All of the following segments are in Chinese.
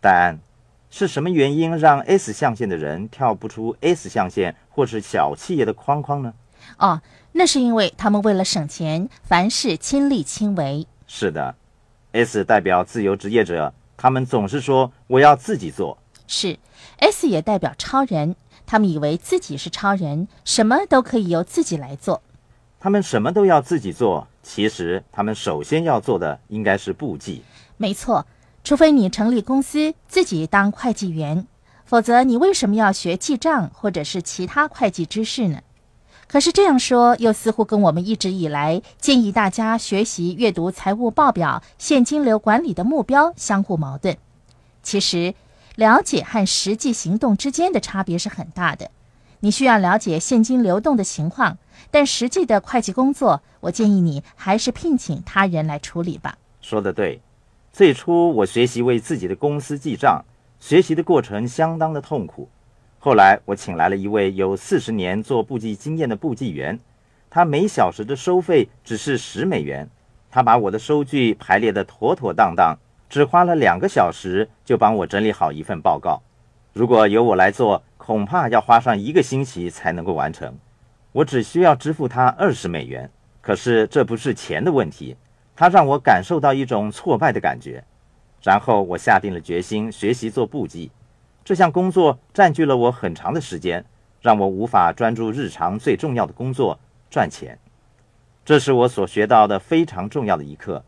戴安，是什么原因让 S 象限的人跳不出 S 象限或是小企业的框框呢？哦，那是因为他们为了省钱，凡事亲力亲为。是的，S 代表自由职业者，他们总是说我要自己做。是，S 也代表超人，他们以为自己是超人，什么都可以由自己来做。他们什么都要自己做，其实他们首先要做的应该是簿记。没错，除非你成立公司自己当会计员，否则你为什么要学记账或者是其他会计知识呢？可是这样说又似乎跟我们一直以来建议大家学习阅读财务报表、现金流管理的目标相互矛盾。其实，了解和实际行动之间的差别是很大的。你需要了解现金流动的情况。但实际的会计工作，我建议你还是聘请他人来处理吧。说得对，最初我学习为自己的公司记账，学习的过程相当的痛苦。后来我请来了一位有四十年做簿记经验的簿记员，他每小时的收费只是十美元，他把我的收据排列的妥妥当当，只花了两个小时就帮我整理好一份报告。如果由我来做，恐怕要花上一个星期才能够完成。我只需要支付他二十美元，可是这不是钱的问题，他让我感受到一种挫败的感觉。然后我下定了决心学习做簿记。这项工作占据了我很长的时间，让我无法专注日常最重要的工作——赚钱。这是我所学到的非常重要的一课。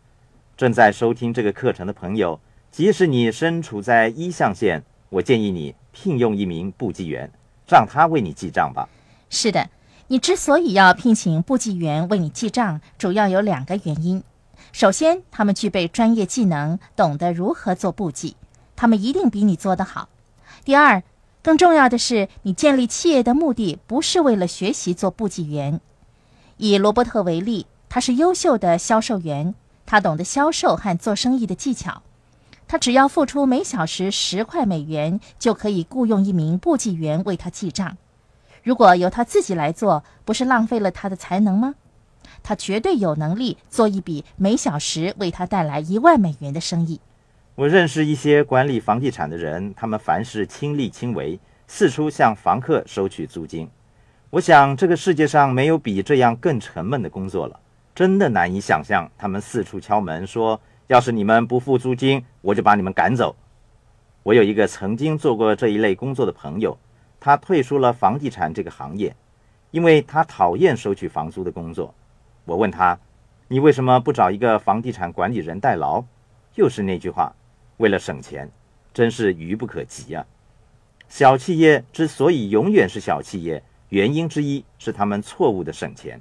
正在收听这个课程的朋友，即使你身处在一象限，我建议你聘用一名簿记员，让他为你记账吧。是的。你之所以要聘请簿记员为你记账，主要有两个原因。首先，他们具备专业技能，懂得如何做簿记，他们一定比你做得好。第二，更重要的是，你建立企业的目的不是为了学习做簿记员。以罗伯特为例，他是优秀的销售员，他懂得销售和做生意的技巧。他只要付出每小时十块美元，就可以雇佣一名簿记员为他记账。如果由他自己来做，不是浪费了他的才能吗？他绝对有能力做一笔每小时为他带来一万美元的生意。我认识一些管理房地产的人，他们凡事亲力亲为，四处向房客收取租金。我想，这个世界上没有比这样更沉闷的工作了。真的难以想象，他们四处敲门说：“要是你们不付租金，我就把你们赶走。”我有一个曾经做过这一类工作的朋友。他退出了房地产这个行业，因为他讨厌收取房租的工作。我问他：“你为什么不找一个房地产管理人代劳？”又是那句话：“为了省钱，真是愚不可及啊！”小企业之所以永远是小企业，原因之一是他们错误的省钱。